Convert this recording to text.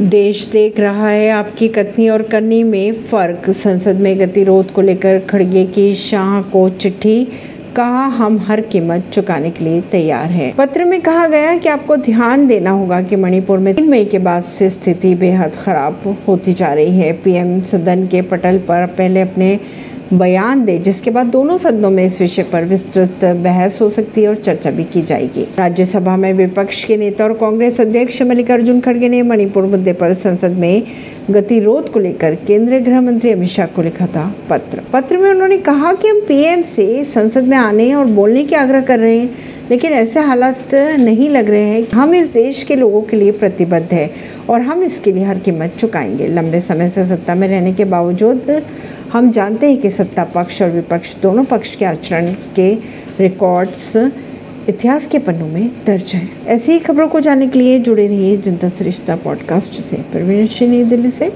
देश देख रहा है, आपकी कथनी और करनी में फ़र्क संसद में गतिरोध को लेकर खड़गे की शाह को चिट्ठी, कहा हम हर कीमत चुकाने के लिए तैयार हैं। पत्र में कहा गया कि आपको ध्यान देना होगा कि मणिपुर में तीन मई के बाद से स्थिति बेहद खराब होती जा रही है पीएम सदन के पटल पर पहले अपने बयान दे, जिसके बाद दोनों सदनों में इस विषय पर विस्तृत बहस हो सकती है और चर्चा भी की जाएगी। राज्यसभा में विपक्ष के नेता और कांग्रेस अध्यक्ष मल्लिकार्जुन खड़गे ने मणिपुर मुद्दे पर संसद में गतिरोध को लेकर केंद्रीय गृह मंत्री अमित शाह को लिखा था पत्र। पत्र में उन्होंने कहा कि हम पीएम से संसद में आने और बोलने की आग्रह कर रहे हैं, लेकिन ऐसे हालात नहीं लग रहे हैं। हम इस देश के लोगों के लिए प्रतिबद्ध है और हम इसके लिए हर कीमत चुकाएँगे। लंबे समय से सत्ता में रहने के बावजूद हम जानते हैं कि सत्ता पक्ष और विपक्ष दोनों पक्ष के आचरण के रिकॉर्ड्स इतिहास के पन्नों में दर्ज हैं। ऐसी ही खबरों को जानने के लिए जुड़े रहिए जनता सरिश्ता पॉडकास्ट से। परवीन नई दिल्ली से।